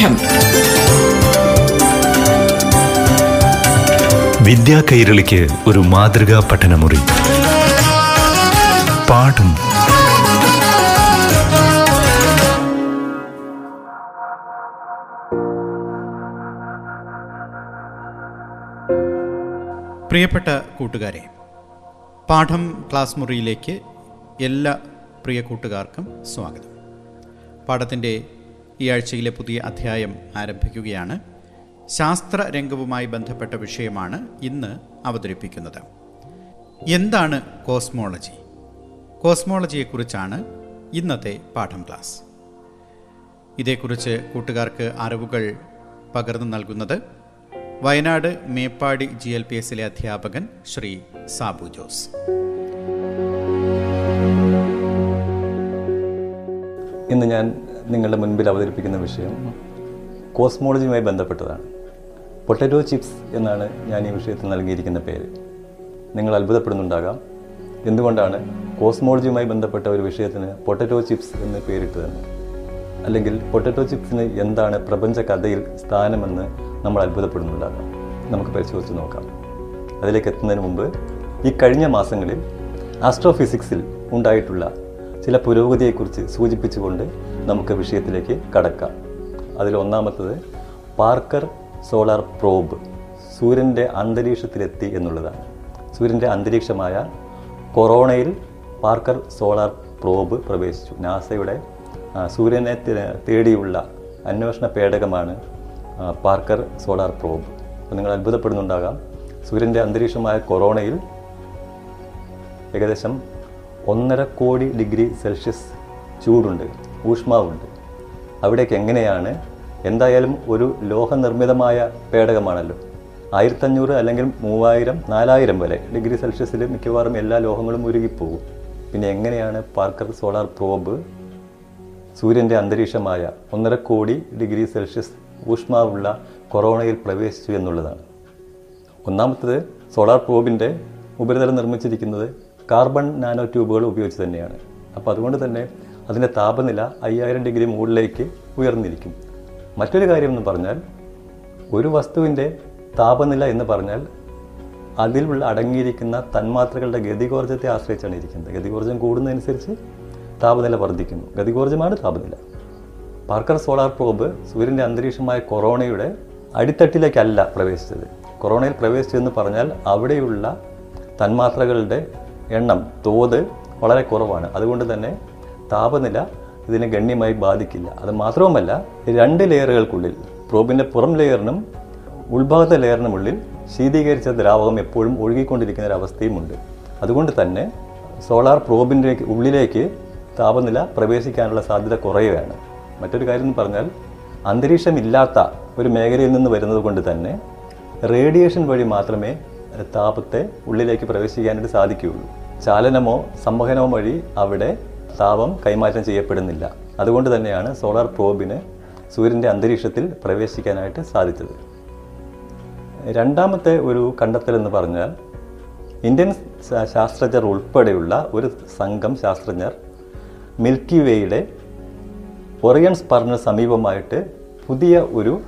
പാഠം വിദ്യാ കൈരളിക്ക് ഒരു മാതൃകാ പഠനമുറി. പാഠം. പ്രിയപ്പെട്ട കൂട്ടുകാരെ പാഠം ക്ലാസ് മുറിയിലേക്ക് എല്ലാ പ്രിയ കൂട്ടുകാർക്കും സ്വാഗതം. പാഠത്തിന്റെ ഈ ആഴ്ചയിലെ പുതിയ അധ്യായം ആരംഭിക്കുകയാണ്. ശാസ്ത്ര രംഗവുമായി ബന്ധപ്പെട്ട വിഷയമാണ് ഇന്ന് അവതരിപ്പിക്കുന്നത്. എന്താണ് കോസ്മോളജി? കോസ്മോളജിയെക്കുറിച്ചാണ് ഇന്നത്തെ പാഠം ക്ലാസ്. ഇതേക്കുറിച്ച് കൂട്ടുകാർക്ക് അറിവുകൾ പകർന്നു നൽകുന്നത് Wayanad Meppadi G L P എസിലെ അധ്യാപകൻ ശ്രീ സാബു ജോസ്. ഇന്ന് ഞാൻ നിങ്ങളുടെ മുൻപിൽ അവതരിപ്പിക്കുന്ന വിഷയം കോസ്മോളജിയുമായി ബന്ധപ്പെട്ടതാണ്. പൊട്ടറ്റോ ചിപ്സ് എന്നാണ് ഞാൻ ഈ വിഷയത്തിൽ നൽകിയിരിക്കുന്ന പേര്. നിങ്ങൾ അത്ഭുതപ്പെടുന്നുണ്ടാകാം. എന്തുകൊണ്ടാണ് കോസ്മോളജിയുമായി ബന്ധപ്പെട്ട ഒരു വിഷയത്തിന് പൊട്ടറ്റോ ചിപ്സ് എന്ന് പേരിട്ടതെന്ന്? അല്ലെങ്കിൽ പൊട്ടറ്റോ ചിപ്സിന് എന്താണ് പ്രപഞ്ച കഥയിൽ സ്ഥാനമെന്ന് നമ്മൾ അത്ഭുതപ്പെടുന്നുണ്ടാകാം. നമുക്ക് പരിശോധിച്ച് നോക്കാം. അതിലേക്ക് എത്തുന്നതിന് മുമ്പ് ഈ കഴിഞ്ഞ മാസങ്ങളിൽ ആസ്ട്രോഫിസിക്സിൽ ഉണ്ടായിട്ടുള്ള ചില പുരോഗതിയെക്കുറിച്ച് സൂചിപ്പിച്ചുകൊണ്ട് നമുക്ക് വിഷയത്തിലേക്ക് കടക്കാം. അതിൽ ഒന്നാമത്തത് പാർക്കർ സോളാർ പ്രോബ് സൂര്യന്റെ അന്തരീക്ഷത്തിലെത്തി എന്നുള്ളതാണ്. സൂര്യന്റെ അന്തരീക്ഷമായ കൊറോണയിൽ പാർക്കർ സോളാർ പ്രോബ് പ്രവേശിച്ചു. നാസയുടെ സൂര്യനെ തേടിയുള്ള അന്വേഷണ പേടകമാണ് പാർക്കർ സോളാർ പ്രോബ്. അപ്പോൾ നിങ്ങൾ അത്ഭുതപ്പെടുന്നുണ്ടാകാം. സൂര്യന്റെ അന്തരീക്ഷമായ കൊറോണയിൽ ഏകദേശം ഒന്നര കോടി ഡിഗ്രി സെൽഷ്യസ് ചൂടുണ്ട്. ഊഷ്മാവുണ്ട്. അവിടേക്ക് എങ്ങനെയാണ്? എന്തായാലും ഒരു ലോഹനിർമ്മിതമായ പേടകമാണല്ലോ. ആയിരത്തഞ്ഞൂറ് അല്ലെങ്കിൽ മൂവായിരം നാലായിരം വരെ ഡിഗ്രി സെൽഷ്യസിൽ മിക്കവാറും എല്ലാ ലോഹങ്ങളും ഉരുകിപ്പോകും. പിന്നെ എങ്ങനെയാണ് പാർക്കർ സോളാർ പ്രോബ്? സൂര്യന്റെ അന്തരീക്ഷമായ ഒന്നര കോടി ഡിഗ്രി സെൽഷ്യസ് ഊഷ്മാവുള്ള കൊറോണയിൽ പ്രവേശിച്ചു എന്നുള്ളതാണ്. ഒന്നാമത്തത് സോളാർ പ്രോബിന്റെ ഉപരിതലം നിർമ്മിച്ചിരിക്കുന്നത് കാർബൺ നാനോ ട്യൂബുകൾ ഉപയോഗിച്ച് തന്നെയാണ്. അപ്പോൾ അതുകൊണ്ട് തന്നെ അതിന്റെ താപനില അയ്യായിരം ഡിഗ്രി മുകളിലേക്ക് ഉയർന്നിരിക്കും. മറ്റൊരു കാര്യം എന്ന് പറഞ്ഞാൽ ഒരു വസ്തുവിന്റെ താപനില എന്ന് പറഞ്ഞാൽ അതിലുള്ള അടങ്ങിയിരിക്കുന്ന തന്മാത്രകളുടെ ഗതികോർജത്തെ ആശ്രയിച്ചാണ് ഇരിക്കുന്നത്. ഗതികോർജം കൂടുന്നതനുസരിച്ച് താപനില വർദ്ധിക്കുന്നു. ഗതികോർജമാണ് താപനില. പാർക്കർ സോളാർ പ്രോബ് സൂര്യന്റെ അന്തരീക്ഷമായ കൊറോണയുടെ അടിത്തട്ടിലേക്കല്ല പ്രവേശിച്ചത്. കൊറോണയിൽ പ്രവേശിച്ചതെന്ന് പറഞ്ഞാൽ അവിടെയുള്ള തന്മാത്രകളുടെ എണ്ണം തോത് വളരെ കുറവാണ്. അതുകൊണ്ട് തന്നെ താപനില ഇതിനെ ഗണ്യമായി ബാധിക്കില്ല. അത് മാത്രവുമല്ല രണ്ട് ലെയറുകൾക്കുള്ളിൽ പ്രോബിന്റെ പുറം ലെയറിനും ഉൾഭാഗത്തെ ലെയറിനുമുള്ളിൽ ശീതീകരിച്ച ദ്രാവകം എപ്പോഴും ഒഴുകിക്കൊണ്ടിരിക്കുന്ന ഒരു അവസ്ഥയുമുണ്ട് അതുകൊണ്ട് തന്നെ സോളാർ പ്രോബിന്റെ ഉള്ളിലേക്ക് താപനില പ്രവേശിക്കാനുള്ള സാധ്യത കുറയുകയാണ്. മറ്റൊരു കാര്യം എന്ന് പറഞ്ഞാൽ അന്തരീക്ഷമില്ലാത്ത ഒരു മേഖലയിൽ നിന്ന് വരുന്നത് കൊണ്ട് തന്നെ റേഡിയേഷൻ വഴി മാത്രമേ താപത്തെ ഉള്ളിലേക്ക് പ്രവേശിക്കാനായിട്ട് സാധിക്കുകയുള്ളൂ. ചാലനമോ സംവഹനമോ വഴി അവിടെ താപം കൈമാറ്റം ചെയ്യപ്പെടുന്നില്ല. അതുകൊണ്ട് തന്നെയാണ് സോളാർ പ്രോബിന് സൂര്യന്റെ അന്തരീക്ഷത്തിൽ പ്രവേശിക്കാനായിട്ട് സാധിച്ചത്. രണ്ടാമത്തെ ഒരു കണ്ടെത്തൽ എന്ന് പറഞ്ഞാൽ ഇന്ത്യൻ ശാസ്ത്രജ്ഞർ ഉൾപ്പെടെയുള്ള ഒരു സംഘം ശാസ്ത്രജ്ഞർ മിൽക്കി വേയുടെ ഒറിയൻ സ്പറിന് സമീപമായിട്ട് പുതിയ ഒരു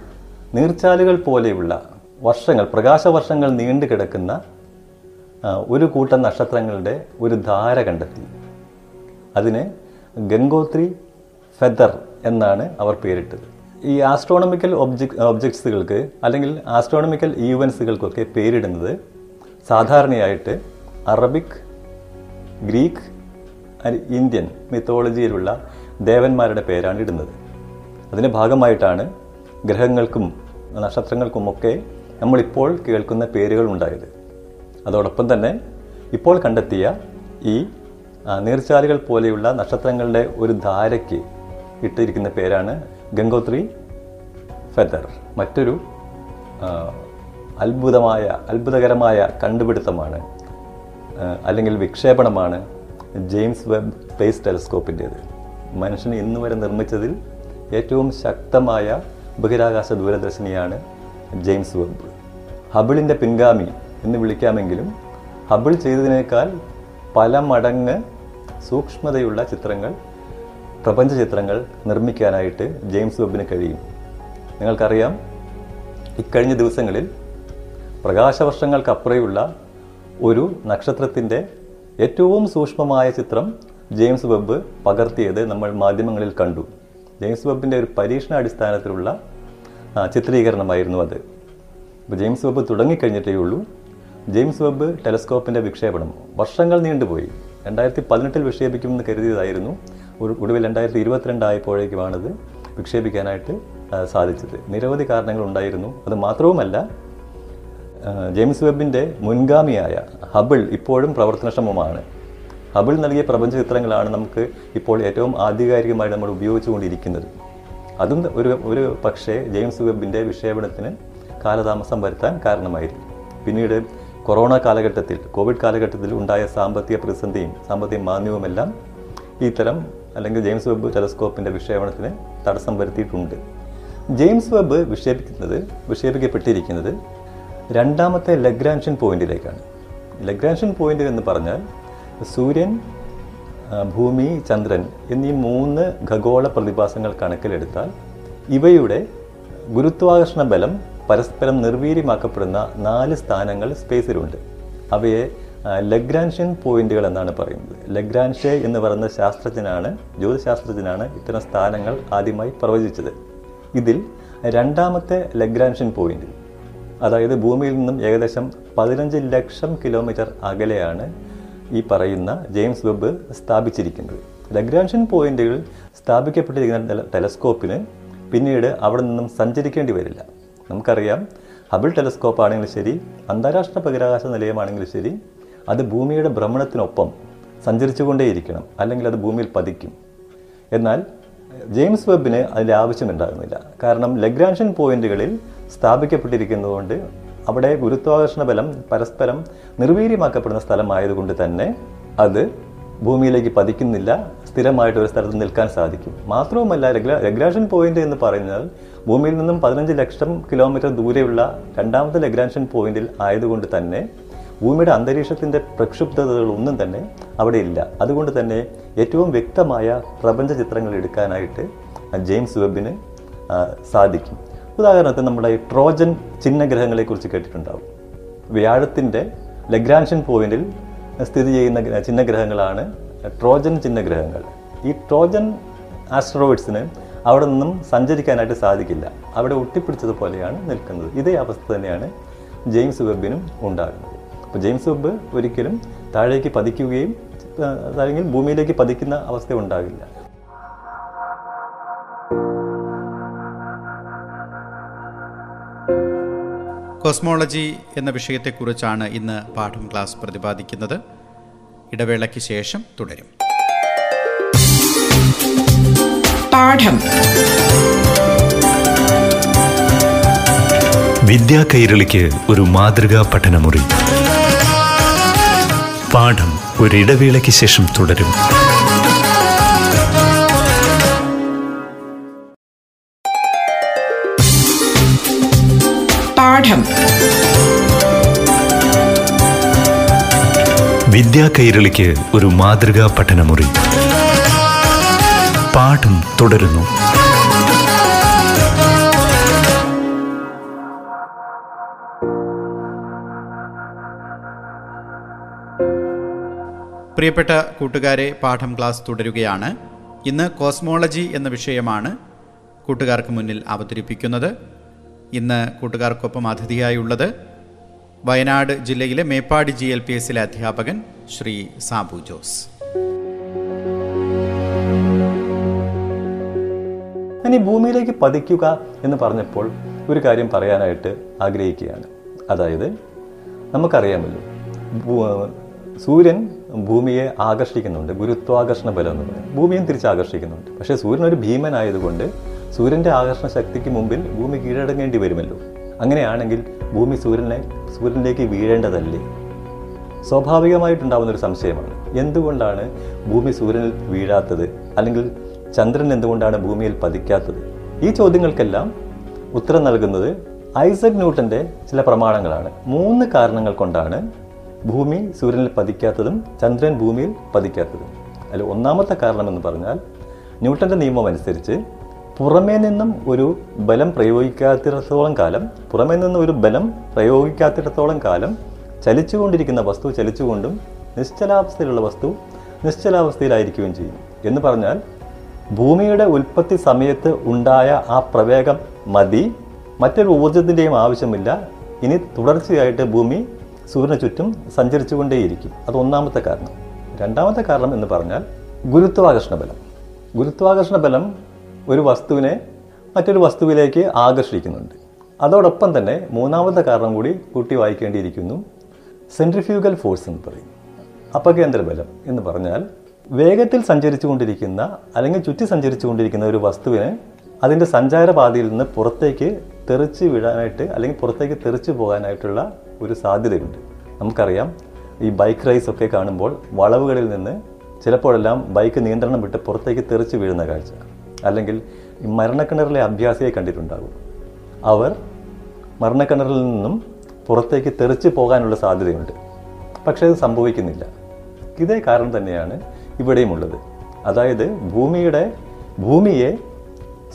നീർച്ചാലുകൾ പോലെയുള്ള വർഷങ്ങൾ പ്രകാശവർഷങ്ങൾ നീണ്ടു കിടക്കുന്ന ഒരു കൂട്ടം നക്ഷത്രങ്ങളുടെ ഒരു ധാര കണ്ടെത്തി. അതിന് ഗംഗോത്രി ഫെദർ എന്നാണ് അവർ പേരിട്ടത്. ഈ ആസ്ട്രോണമിക്കൽ ഒബ്ജക്ട് ഒബ്ജക്ട്സുകൾക്ക് അല്ലെങ്കിൽ ആസ്ട്രോണമിക്കൽ ഈവൻസുകൾക്കൊക്കെ പേരിടുന്നത് സാധാരണയായിട്ട് അറബിക് ഗ്രീക്ക് ഇന്ത്യൻ മിത്തോളജിയിലുള്ള ദേവന്മാരുടെ പേരാണ് ഇടുന്നത്. അതിന്റെ ഭാഗമായിട്ടാണ് ഗ്രഹങ്ങൾക്കും നക്ഷത്രങ്ങൾക്കുമൊക്കെ നമ്മളിപ്പോൾ കേൾക്കുന്ന പേരുകൾ ഉണ്ടായത്. അതോടൊപ്പം തന്നെ ഇപ്പോൾ കണ്ടെത്തിയ ഈ നീർച്ചാലുകൾ പോലെയുള്ള നക്ഷത്രങ്ങളുടെ ഒരു ധാരയ്ക്ക് ഇട്ടിരിക്കുന്ന പേരാണ് ഗംഗോത്രി ഫെദർ. മറ്റൊരു അത്ഭുതമായ അത്ഭുതകരമായ കണ്ടുപിടുത്തമാണ് അല്ലെങ്കിൽ വിക്ഷേപണമാണ് ജെയിംസ് വെബ് സ്പേസ് ടെലിസ്കോപ്പിന്റേത്. മനുഷ്യൻ ഇന്നു വരെ നിർമ്മിച്ചതിൽ ഏറ്റവും ശക്തമായ ബഹിരാകാശ ദൂരദർശിനിയാണ് ജെയിംസ് വെബ്. ഹബിളിന്റെ പിൻഗാമി എന്ന് വിളിക്കാമെങ്കിലും ഹബിൾ ചെയ്തതിനേക്കാൾ പല മടങ്ങ് സൂക്ഷ്മതയുള്ള ചിത്രങ്ങൾ പ്രപഞ്ച ചിത്രങ്ങൾ നിർമ്മിക്കാനായിട്ട് ജെയിംസ് വെബിന് കഴിയും. നിങ്ങൾക്കറിയാം ഇക്കഴിഞ്ഞ ദിവസങ്ങളിൽ പ്രകാശവർഷങ്ങൾക്കപ്പുറയുള്ള ഒരു നക്ഷത്രത്തിന്റെ ഏറ്റവും സൂക്ഷ്മമായ ചിത്രം ജെയിംസ് വെബ് പകർത്തിയത് നമ്മൾ മാധ്യമങ്ങളിൽ കണ്ടു. ജെയിംസ് വെബിന്റെ ഒരു പരീക്ഷണാടിസ്ഥാനത്തിലുള്ള അടിസ്ഥാനത്തിലുള്ള ചിത്രീകരണമായിരുന്നു അത്. ഇപ്പോൾ ജെയിംസ് വെബ് തുടങ്ങിക്കഴിഞ്ഞിട്ടേ ഉള്ളൂ ജെയിംസ് വെബ് ടെലസ്കോപ്പിന്റെ വിക്ഷേപണം. വർഷങ്ങൾ നീണ്ടുപോയി. രണ്ടായിരത്തി പതിനെട്ടിൽ വിക്ഷേപിക്കുമെന്ന് കരുതിയതായിരുന്നു. ഒടുവിൽ രണ്ടായിരത്തി ഇരുപത്തിരണ്ടായപ്പോഴേക്കുമാണിത് വിക്ഷേപിക്കാനായിട്ട് സാധിച്ചത്. നിരവധി കാരണങ്ങൾ ഉണ്ടായിരുന്നു. അത് മാത്രവുമല്ല ജെയിംസ് വെബിന്റെ മുൻഗാമിയായ ഹബിൾ ഇപ്പോഴും പ്രവർത്തനക്ഷമമാണ്. ഹബിൾ നൽകിയ പ്രപഞ്ച ചിത്രങ്ങളാണ് നമുക്ക് ഇപ്പോൾ ഏറ്റവും ആധികാരികമായി നമ്മൾ ഉപയോഗിച്ചുകൊണ്ടിരിക്കുന്നത്. അതും ഒരു ഒരു പക്ഷേ ജെയിംസ് വെബിന്റെ വിക്ഷേപണത്തിന് കാലതാമസം വരുത്താൻ കാരണമായിരുന്നു. പിന്നീട് കൊറോണ കാലഘട്ടത്തിൽ കോവിഡ് കാലഘട്ടത്തിൽ ഉണ്ടായ സാമ്പത്തിക പ്രതിസന്ധിയും സാമ്പത്തിക മാന്ദ്യവുമെല്ലാം ഇത്തരം അല്ലെങ്കിൽ ജെയിംസ് വെബ് ടെലസ്കോപ്പിന്റെ വിക്ഷേപണത്തിന് തടസ്സം വരുത്തിയിട്ടുണ്ട്. ജെയിംസ് വെബ് വിക്ഷേപിക്കുന്നത് വിക്ഷേപിക്കപ്പെട്ടിരിക്കുന്നത് രണ്ടാമത്തെ ലഗ്രാൻഷൻ പോയിന്റിലേക്കാണ്. ലഗ്രാൻഷൻ പോയിന്റ് എന്ന് പറഞ്ഞാൽ സൂര്യൻ ഭൂമി ചന്ദ്രൻ എന്നീ മൂന്ന് ഖഗോള പ്രതിഭാസങ്ങൾ കണക്കിലെടുത്താൽ ഇവയുടെ ഗുരുത്വാകർഷണ ബലം പരസ്പരം നിർവീര്യമാക്കപ്പെടുന്ന നാല് സ്ഥാനങ്ങൾ സ്പേസിലുണ്ട്. അവയെ ലഗ്രാൻഷ്യൻ പോയിന്റുകൾ എന്നാണ് പറയുന്നത്. ലഗ്രാൻഷെ എന്ന് പറയുന്ന ശാസ്ത്രജ്ഞനാണ് ജ്യോതിശാസ്ത്രജ്ഞനാണ് ഇത്തരം സ്ഥാനങ്ങൾ ആദ്യമായി പ്രവചിച്ചത്. ഇതിൽ രണ്ടാമത്തെ ലഗ്രാൻഷ്യൻ പോയിന്റ് അതായത് ഭൂമിയിൽ നിന്നും ഏകദേശം പതിനഞ്ച് ലക്ഷം കിലോമീറ്റർ അകലെയാണ് ഈ പറയുന്ന ജെയിംസ് വെബ് സ്ഥാപിച്ചിരിക്കുന്നത്. ലഗ്രാൻഷൻ പോയിന്റുകൾ സ്ഥാപിക്കപ്പെട്ടിരിക്കുന്ന ടെല- ടെലസ്കോപ്പിന് പിന്നീട് അവിടെ നിന്നും സഞ്ചരിക്കേണ്ടി വരില്ല. നമുക്കറിയാം. ഹബിൾ ടെലിസ്കോപ്പ് ആണെങ്കിലും ശരി അന്താരാഷ്ട്ര ബഹിരാകാശ നിലയമാണെങ്കിലും ശരി അത് ഭൂമിയുടെ ഭ്രമണത്തിനൊപ്പം സഞ്ചരിച്ചുകൊണ്ടേയിരിക്കണം അല്ലെങ്കിൽ അത് ഭൂമിയിൽ പതിക്കും. എന്നാൽ ജെയിംസ് വെബിന് അതിന്റെ ആവശ്യമുണ്ടാകുന്നില്ല കാരണം ലഗ്രാൻഷൻ പോയിന്റുകളിൽ സ്ഥാപിക്കപ്പെട്ടിരിക്കുന്നതുകൊണ്ട് അവിടെ ഗുരുത്വാകർഷണ ബലം പരസ്പരം നിർവീര്യമാക്കപ്പെടുന്ന സ്ഥലമായതുകൊണ്ട് തന്നെ അത് ഭൂമിയിലേക്ക് പതിക്കുന്നില്ല സ്ഥിരമായിട്ട് ഒരു സ്ഥലത്ത് നിൽക്കാൻ സാധിക്കും. മാത്രവുമല്ല ലഗ്രാൻഷൻ പോയിന്റ് എന്ന് പറയുന്നത് ഭൂമിയിൽ നിന്നും പതിനഞ്ച് ലക്ഷം കിലോമീറ്റർ ദൂരെയുള്ള രണ്ടാമത്തെ ലഗ്രാൻഷൻ പോയിന്റിൽ ആയതുകൊണ്ട് തന്നെ ഭൂമിയുടെ അന്തരീക്ഷത്തിന്റെ പ്രക്ഷുബ്ധതകൾ ഒന്നും തന്നെ അവിടെ ഇല്ല. അതുകൊണ്ട് തന്നെ ഏറ്റവും വ്യക്തമായ പ്രപഞ്ച ചിത്രങ്ങൾ എടുക്കാനായിട്ട് ജെയിംസ് വെബിന് സാധിക്കും. ഉദാഹരണത്തിന് നമ്മുടെ ഈ ട്രോജൻ ചിഹ്നഗ്രഹങ്ങളെക്കുറിച്ച് കേട്ടിട്ടുണ്ടാവും. വ്യാഴത്തിന്റെ ലഗ്രാൻഷൻ പോയിന്റിൽ സ്ഥിതി ചെയ്യുന്ന ഗ്ര- ചിഹ്നഗ്രഹങ്ങളാണ് ട്രോജൻ ചിഹ്നഗ്രഹങ്ങൾ. ഈ ട്രോജൻ ആസ്ട്രോയിഡ്സിന് അവിടെ നിന്നും സഞ്ചരിക്കാനായിട്ട് സാധിക്കില്ല. അവിടെ ഒട്ടിപ്പിടിച്ചതുപോലെയാണ് നിൽക്കുന്നത്. ഇതേ അവസ്ഥ തന്നെയാണ് ജെയിംസ് വെബിനും ഉണ്ടാകുന്നത്. അപ്പോൾ ജെയിംസ് വെബ് ഒരിക്കലും താഴേക്ക് പതിക്കുകയും അല്ലെങ്കിൽ ഭൂമിയിലേക്ക് പതിക്കുന്ന അവസ്ഥ ഉണ്ടാകില്ല. കോസ്മോളജി എന്ന വിഷയത്തെക്കുറിച്ചാണ് ഇന്ന് പാഠം ക്ലാസ് പ്രതിപാദിക്കുന്നത്. ഇടവേളയ്ക്ക് ശേഷം തുടരും. പാഠം. വിദ്യാ കൈരളിക്ക് ഒരു മാതൃകാ പഠനമുറി. പാഠം ഒരിടവേളയ്ക്ക് ശേഷം തുടരും. വിദ്യാ കൈരളിക്ക് ഒരു മാതൃകാ പഠനമുറി. പാഠം തുടരുന്നു. പ്രിയപ്പെട്ട കൂട്ടുകാരെ പാഠം ക്ലാസ് തുടരുകയാണ്. ഇന്ന് കോസ്മോളജി എന്ന വിഷയമാണ് കൂട്ടുകാർക്ക് മുന്നിൽ അവതരിപ്പിക്കുന്നത്. ഇന്ന് കൂട്ടുകാർക്കൊപ്പം അതിഥിയായുള്ളത് വയനാട് ജില്ലയിലെ മേപ്പാടി ജി എൽ പി എസിലെ അധ്യാപകൻ ശ്രീ സാബു ജോസ്. ഇനി ഭൂമിയിലേക്ക് പതിക്കുക എന്ന് പറഞ്ഞപ്പോൾ ഒരു കാര്യം പറയാനായിട്ട് ആഗ്രഹിക്കുകയാണ്. അതായത് നമുക്കറിയാമല്ലോ സൂര്യൻ ഭൂമിയെ ആകർഷിക്കുന്നുണ്ട് ഗുരുത്വാകർഷണ ബലം എന്ന് പറയും. ഭൂമിയും തിരിച്ചാകർഷിക്കുന്നുണ്ട്. പക്ഷേ സൂര്യൻ ഒരു ഭീമനായതുകൊണ്ട് സൂര്യന്റെ ആകർഷണ ശക്തിക്ക് മുമ്പിൽ ഭൂമി കീഴടങ്ങേണ്ടി വരുമല്ലോ. അങ്ങനെയാണെങ്കിൽ ഭൂമി സൂര്യനെ സൂര്യനിലേക്ക് വീഴേണ്ടതല്ലേ? സ്വാഭാവികമായിട്ടുണ്ടാവുന്ന ഒരു സംശയമാണ്. എന്തുകൊണ്ടാണ് ഭൂമി സൂര്യനിൽ വീഴാത്തത്? അല്ലെങ്കിൽ ചന്ദ്രൻ എന്തുകൊണ്ടാണ് ഭൂമിയിൽ പതിക്കാത്തത്? ഈ ചോദ്യങ്ങൾക്കെല്ലാം ഉത്തരം നൽകുന്നത് ഐസക് ന്യൂട്ടന്റെ ചില പ്രമാണങ്ങളാണ്. മൂന്ന് കാരണങ്ങൾ കൊണ്ടാണ് ഭൂമി സൂര്യനിൽ പതിക്കാത്തതും ചന്ദ്രൻ ഭൂമിയിൽ പതിക്കാത്തതും. അതിൽ ഒന്നാമത്തെ കാരണം എന്ന് പറഞ്ഞാൽ ന്യൂട്ടന്റെ നിയമം അനുസരിച്ച് പുറമേ നിന്നും ഒരു ബലം പ്രയോഗിക്കാത്തിടത്തോളം കാലം പുറമേ നിന്നും ഒരു ബലം പ്രയോഗിക്കാത്തിടത്തോളം കാലം ചലിച്ചുകൊണ്ടിരിക്കുന്ന വസ്തു ചലിച്ചുകൊണ്ടും നിശ്ചലാവസ്ഥയിലുള്ള വസ്തു നിശ്ചലാവസ്ഥയിലായിരിക്കുകയും ചെയ്യും. എന്ന് പറഞ്ഞാൽ ഭൂമിയുടെ ഉൽപ്പത്തി സമയത്ത് ഉണ്ടായ ആ പ്രവേഗം മതി മറ്റൊരു ഊർജത്തിന്റെയും ആവശ്യമില്ല. ഇനി തുടർച്ചയായിട്ട് ഭൂമി സൂര്യന് ചുറ്റും സഞ്ചരിച്ചുകൊണ്ടേയിരിക്കും. അത് ഒന്നാമത്തെ കാരണം. രണ്ടാമത്തെ കാരണം എന്ന് പറഞ്ഞാൽ ഗുരുത്വാകർഷണ ബലം. ഗുരുത്വാകർഷണ ബലം ഒരു വസ്തുവിനെ മറ്റൊരു വസ്തുവിലേക്ക് ആകർഷിക്കുന്നുണ്ട്. അതോടൊപ്പം തന്നെ മൂന്നാമത്തെ കാരണം കൂടി കൂട്ടി വായിക്കേണ്ടിയിരിക്കുന്നു. സെൻട്രിഫ്യൂഗൽ ഫോഴ്സ് എന്ന് പറയും. അപകേന്ദ്രബലം എന്ന് പറഞ്ഞാൽ വേഗത്തിൽ സഞ്ചരിച്ചു കൊണ്ടിരിക്കുന്ന അല്ലെങ്കിൽ ചുറ്റി സഞ്ചരിച്ചു കൊണ്ടിരിക്കുന്ന ഒരു വസ്തുവിനെ അതിന്റെ സഞ്ചാരപാതയിൽ നിന്ന് പുറത്തേക്ക് തെറിച്ച് വിടാനായിട്ട് അല്ലെങ്കിൽ പുറത്തേക്ക് തെറിച്ച് പോകാനായിട്ടുള്ള ഒരു സാധ്യതയുണ്ട്. നമുക്കറിയാം ഈ ബൈക്ക് റേസ് ഒക്കെ കാണുമ്പോൾ വളവുകളിൽ നിന്ന് ചിലപ്പോഴെല്ലാം ബൈക്ക് നിയന്ത്രണം വിട്ട് പുറത്തേക്ക് തെറിച്ച് വീഴുന്ന കാഴ്ച. അല്ലെങ്കിൽ മരണക്കിണറിലെ അഭ്യാസിയെ കണ്ടിട്ടുണ്ടാകും. അവർ മരണക്കിണറിൽ നിന്നും പുറത്തേക്ക് തെറിച്ച് പോകാനുള്ള സാധ്യതയുണ്ട്. പക്ഷേ അത് സംഭവിക്കുന്നില്ല. ഇതേ കാരണം തന്നെയാണ് ഇവിടെയുമുള്ളത് അതായത് ഭൂമിയുടെ ഭൂമിയെ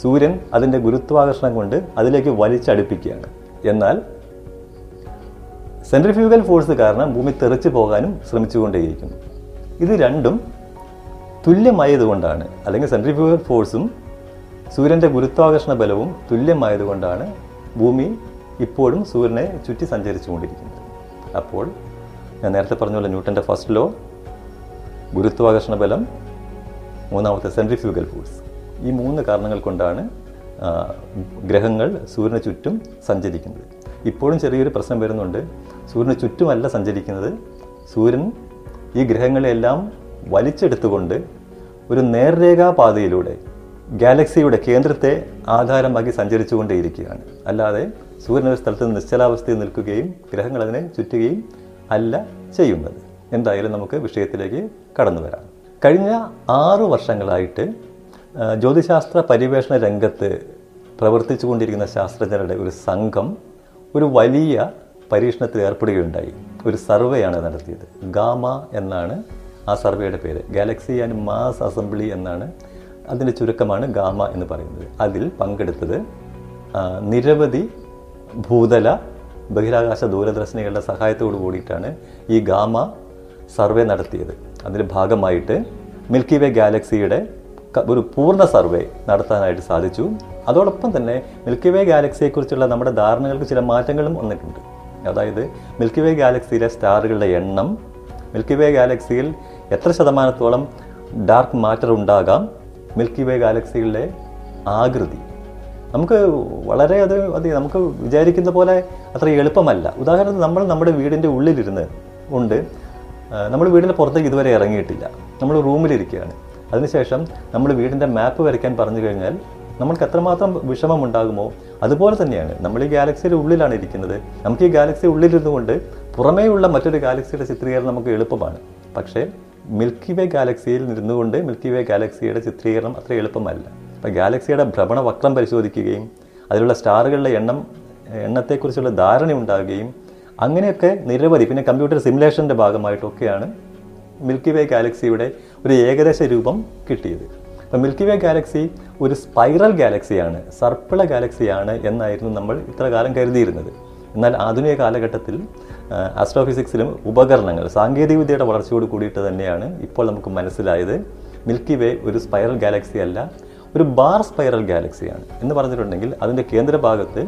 സൂര്യൻ അതിന്റെ ഗുരുത്വാകർഷണം കൊണ്ട് അതിലേക്ക് വലിച്ചടുപ്പിക്കുകയാണ്. എന്നാൽ സെൻട്രിഫ്യൂഗൽ ഫോഴ്സ് കാരണം ഭൂമി തെറിച്ച് പോകാനും ശ്രമിച്ചുകൊണ്ടേയിരിക്കുന്നു. ഇത് രണ്ടും തുല്യമായതുകൊണ്ടാണ് അല്ലെങ്കിൽ സെൻട്രിഫ്യൂഗൽ ഫോഴ്സും സൂര്യന്റെ ഗുരുത്വാകർഷണ ബലവും തുല്യമായതുകൊണ്ടാണ് ഭൂമി ഇപ്പോഴും സൂര്യനെ ചുറ്റി സഞ്ചരിച്ചുകൊണ്ടിരിക്കുന്നത്. അപ്പോൾ ഞാൻ നേരത്തെ പറഞ്ഞ പോലെ ന്യൂട്ടന്റെ ഫസ്റ്റ് ലോ ഗുരുത്വാകർഷണ ബലം മൂന്നാമത്തെ സെൻട്രിഫ്യൂഗൽ ഫോഴ്സ് ഈ മൂന്ന് കാരണങ്ങൾ കൊണ്ടാണ് ഗ്രഹങ്ങൾ സൂര്യന് ചുറ്റും സഞ്ചരിക്കുന്നത്. ഇപ്പോഴും ചെറിയൊരു പ്രശ്നം വരുന്നുണ്ട്. സൂര്യന് ചുറ്റുമല്ല സഞ്ചരിക്കുന്നത്. സൂര്യൻ ഈ ഗ്രഹങ്ങളെല്ലാം വലിച്ചെടുത്തുകൊണ്ട് ഒരു നേർരേഖാപാതയിലൂടെ ഗാലക്സിയുടെ കേന്ദ്രത്തെ ആധാരമാക്കി സഞ്ചരിച്ചുകൊണ്ടേയിരിക്കുകയാണ്. അല്ലാതെ സൂര്യൻ ഒരു സ്ഥലത്ത് നിശ്ചലാവസ്ഥയിൽ നിൽക്കുകയും ഗ്രഹങ്ങൾ അതിനെ ചുറ്റുകയും അല്ല ചെയ്യുന്നത്. എന്തായാലും നമുക്ക് വിഷയത്തിലേക്ക് കടന്നു വരാം. കഴിഞ്ഞ ആറു വർഷങ്ങളായിട്ട് ജ്യോതിശാസ്ത്ര പര്യവേഷണ രംഗത്ത് പ്രവർത്തിച്ചു കൊണ്ടിരിക്കുന്ന ശാസ്ത്രജ്ഞരുടെ ഒരു സംഘം ഒരു വലിയ പരീക്ഷണത്തിൽ ഏർപ്പെടുകയുണ്ടായി. ഒരു സർവേയാണ് നടത്തിയത്. ഗാമ എന്നാണ് ആ സർവേയുടെ പേര്. ഗാലക്സി ആൻഡ് മാസ് അസംബ്ലി എന്നാണ് അതിന്റെ ചുരുക്കമാണ് ഗാമ എന്ന് പറയുന്നത്. അതിൽ പങ്കെടുത്തത് നിരവധി ഭൂതല ബഹിരാകാശ ദൂരദർശിനികളുടെ സഹായത്തോടു കൂടിയിട്ടാണ് ഈ ഗാമ സർവേ നടത്തിയത്. അതിന്റെ ഭാഗമായിട്ട് മിൽക്കി വേ ഗാലക്സിയുടെ ഒരു പൂർണ സർവേ നടത്താനായിട്ട് സാധിച്ചു. അതോടൊപ്പം തന്നെ മിൽക്കി വേ ഗാലക്സിയെക്കുറിച്ചുള്ള നമ്മുടെ ധാരണകൾക്ക് ചില മാറ്റങ്ങളും വന്നിട്ടുണ്ട്. അതായത് മിൽക്കി വേ ഗാലക്സിയിലെ സ്റ്റാറുകളുടെ എണ്ണം മിൽക്കി വേ ഗാലക്സിയിൽ എത്ര ശതമാനത്തോളം ഡാർക്ക് മാറ്റർ ഉണ്ടാകാം മിൽക്കി വേ ഗാലക്സികളിലെ ആകൃതി? നമുക്ക് വളരെ അത് അത് നമുക്ക് വിചാരിക്കുന്ന പോലെ അത്ര എളുപ്പമല്ല. ഉദാഹരണത്തിന് നമ്മൾ നമ്മുടെ വീടിന്റെ ഉള്ളിലിരുന്ന് ഉണ്ട് നമ്മൾ വീടിന്റെ പുറത്തേക്ക് ഇതുവരെ ഇറങ്ങിയിട്ടില്ല. നമ്മൾ റൂമിലിരിക്കുകയാണ്. അതിനുശേഷം നമ്മൾ വീടിന്റെ മാപ്പ് വരയ്ക്കാൻ പറഞ്ഞു കഴിഞ്ഞാൽ നമ്മൾക്ക് എത്രമാത്രം വിഷമം ഉണ്ടാകുമോ അതുപോലെ തന്നെയാണ്. നമ്മൾ ഈ ഗാലക്സിയുടെ ഉള്ളിലാണ് ഇരിക്കുന്നത്. നമുക്ക് ഈ ഗാലക്സി ഉള്ളിലിരുന്നു കൊണ്ട് പുറമേയുള്ള മറ്റൊരു ഗാലക്സിയുടെ ചിത്രീകരണം നമുക്ക് എളുപ്പമാണ്. പക്ഷേ മിൽക്കി വേ ഗാലക്സിയിൽ നിന്നുകൊണ്ട് മിൽക്കി വേ ഗാലക്സിയുടെ ചിത്രീകരണം അത്ര എളുപ്പമല്ല. അപ്പോൾ ഗാലക്സിയുടെ ഭ്രമണവക്രം പരിശോധിക്കുകയും അതിലുള്ള സ്റ്റാറുകളുടെ എണ്ണം എണ്ണത്തെക്കുറിച്ചുള്ള ധാരണ ഉണ്ടാകുകയും അങ്ങനെയൊക്കെ നിരവധി പിന്നെ കമ്പ്യൂട്ടർ സിമുലേഷന്റെ ഭാഗമായിട്ടൊക്കെയാണ് മിൽക്കി വേ ഗാലക്സിയുടെ ഒരു ഏകദേശ രൂപം കിട്ടിയത്. അപ്പം മിൽക്കി വേ ഗാലക്സി ഒരു സ്പൈറൽ ഗാലക്സിയാണ് സർപ്പിള ഗാലക്സിയാണ് എന്നായിരുന്നു നമ്മൾ ഇത്ര കാലം കരുതിയിരുന്നത്. എന്നാൽ ആധുനിക കാലഘട്ടത്തിൽ ആസ്ട്രോഫിസിക്സിലും ഉപകരണങ്ങൾ സാങ്കേതികവിദ്യയുടെ വളർച്ചയോട് കൂടിയിട്ട് തന്നെയാണ് ഇപ്പോൾ നമുക്ക് മനസ്സിലായത് മിൽക്കി വേ ഒരു സ്പൈറൽ ഗാലക്സി അല്ല ഒരു ബാർ സ്പൈറൽ ഗാലക്സിയാണ് എന്ന് പറഞ്ഞിട്ടുണ്ടെങ്കിൽ അതിന്റെ കേന്ദ്രഭാഗത്ത്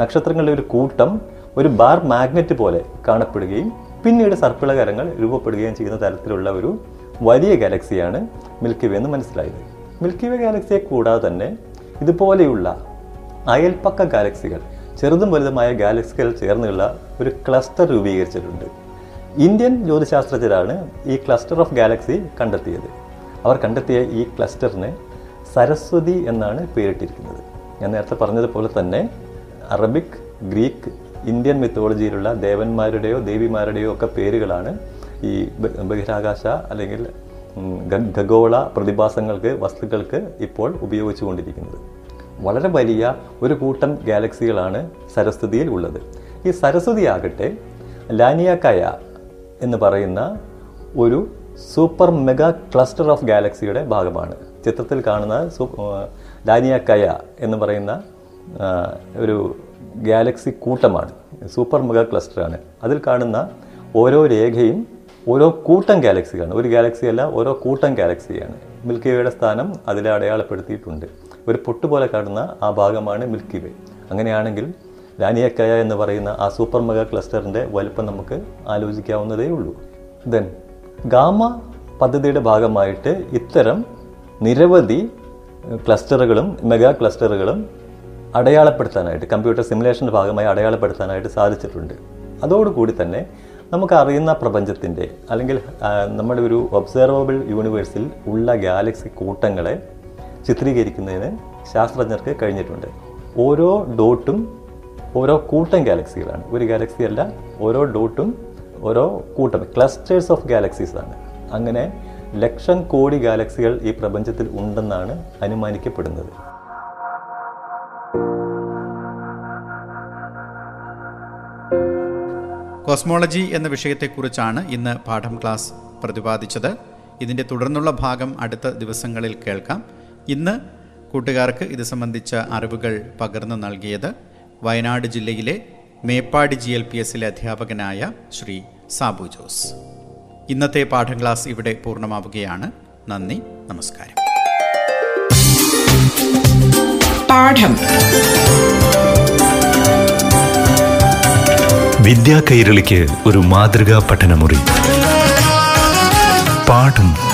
നക്ഷത്രങ്ങളുടെ ഒരു കൂട്ടം ഒരു ബാർ മാഗ്നറ്റ് പോലെ കാണപ്പെടുകയും പിന്നീട് സർപ്പിളകരങ്ങൾ രൂപപ്പെടുകയും ചെയ്യുന്ന തരത്തിലുള്ള ഒരു വലിയ ഗാലക്സിയാണ് മിൽക്കി വേ എന്ന് മനസ്സിലായത്. മിൽക്കി വേ ഗാലക്സിയെ കൂടാതെ തന്നെ ഇതുപോലെയുള്ള അയൽപ്പക്ക ഗാലക്സികൾ ചെറുതും വലുതുമായ ഗാലക്സികൾ ചേർന്നുള്ള ഒരു ക്ലസ്റ്റർ രൂപീകരിച്ചിട്ടുണ്ട്. ഇന്ത്യൻ ജ്യോതിശാസ്ത്രജ്ഞരാണ് ഈ ക്ലസ്റ്റർ ഓഫ് ഗാലക്സി കണ്ടെത്തിയത്. അവർ കണ്ടെത്തിയ ഈ ക്ലസ്റ്ററിന് സരസ്വതി എന്നാണ് പേരിട്ടിരിക്കുന്നത്. ഞാൻ നേരത്തെ പറഞ്ഞതുപോലെ തന്നെ അറബിക് ഗ്രീക്ക് ഇന്ത്യൻ മിത്തോളജിയിലുള്ള ദേവന്മാരുടെയോ ദേവിമാരുടെയോ ഒക്കെ പേരുകളാണ് ഈ ബഹിരാകാശ അല്ലെങ്കിൽ ഖഗോള പ്രതിഭാസങ്ങൾക്ക് വസ്തുക്കൾക്ക് ഇപ്പോൾ ഉപയോഗിച്ചുകൊണ്ടിരിക്കുന്നത്. വളരെ വലിയ ഒരു കൂട്ടം ഗാലക്സികളാണ് സരസ്വതിയിൽ ഉള്ളത്. ഈ സരസ്വതി ആകട്ടെ ലാനിയാക്കയ എന്ന് പറയുന്ന ഒരു സൂപ്പർ മെഗാ ക്ലസ്റ്റർ ഓഫ് ഗാലക്സിയുടെ ഭാഗമാണ്. ചിത്രത്തിൽ കാണുന്ന സൂ ഡാനിയ കയ എന്ന് പറയുന്ന ഒരു ഗാലക്സി കൂട്ടമാണ്. സൂപ്പർ മെഗാ ക്ലസ്റ്ററാണ്. അതിൽ കാണുന്ന ഓരോ രേഖയും ഓരോ കൂട്ടം ഗാലക്സിയാണ് ഒരു ഗാലക്സി അല്ല ഓരോ കൂട്ടം ഗാലക്സിയാണ്. മിൽക്കി വേയുടെ സ്ഥാനം അതിൽ അടയാളപ്പെടുത്തിയിട്ടുണ്ട്. ഒരു പൊട്ട് പോലെ കാണുന്ന ആ ഭാഗമാണ് മിൽക്കി വേ. അങ്ങനെയാണെങ്കിൽ ലാനിയക്കയ എന്ന് പറയുന്ന ആ സൂപ്പർ മെഗാ ക്ലസ്റ്ററിന്റെ വലുപ്പം നമുക്ക് ആലോചിക്കാവുന്നതേ ഉള്ളൂ. ദെൻ ഗാമ പദ്ധതിയുടെ ഭാഗമായിട്ട് ഇത്തരം നിരവധി ക്ലസ്റ്ററുകളും മെഗാ ക്ലസ്റ്ററുകളും അടയാളപ്പെടുത്താനായിട്ട് കമ്പ്യൂട്ടർ സിമുലേഷന്റെ ഭാഗമായി അടയാളപ്പെടുത്താനായിട്ട് സാധിച്ചിട്ടുണ്ട്. അതോടുകൂടി തന്നെ നമുക്കറിയുന്ന പ്രപഞ്ചത്തിന്റെ അല്ലെങ്കിൽ നമ്മുടെ ഒരു ഒബ്സർവബിൾ യൂണിവേഴ്സിൽ ഉള്ള ഗാലക്സി കൂട്ടങ്ങളെ ചിത്രീകരിക്കുന്നതിന് ശാസ്ത്രജ്ഞർക്ക് കഴിഞ്ഞിട്ടുണ്ട്. ഓരോ ഡോട്ടും ഓരോ കൂട്ടം ഗാലക്സികളാണ്. ഒരു ഗാലക്സി അല്ല ഓരോ ഡോട്ടും ഓരോ കൂട്ടം ക്ലസ്റ്റേഴ്സ് ഓഫ് ഗാലക്സീസ് ആണ്. അങ്ങനെ ലക്ഷം കോടി ഗാലക്സികൾ ഈ പ്രപഞ്ചത്തിൽ ഉണ്ടെന്നാണ് അനുമാനിക്കപ്പെടുന്നത്. കോസ്മോളജി എന്ന വിഷയത്തെക്കുറിച്ചാണ് ഇന്ന് പാഠം ക്ലാസ് പ്രതിപാദിച്ചത്. ഇതിന്റെ തുടർന്നുള്ള ഭാഗം അടുത്ത ദിവസങ്ങളിൽ കേൾക്കാം. ഇന്ന് കൂട്ടുകാർക്ക് ഇത് സംബന്ധിച്ച അറിവുകൾ പകർന്നു നൽകിയത് വയനാട് ജില്ലയിലെ മേപ്പാടി ജി എൽ പി എസിലെ അധ്യാപകനായ ശ്രീ സാബു ജോസ്. ഇന്നത്തെ പാഠം ക്ലാസ് ഇവിടെ പൂർണമാവുകയാണ്. നന്ദി നമസ്കാരം. പാഠം. വിദ്യാ കൈരളിക്ക് ഒരു മാതൃകാ പഠനമുറി. പാഠം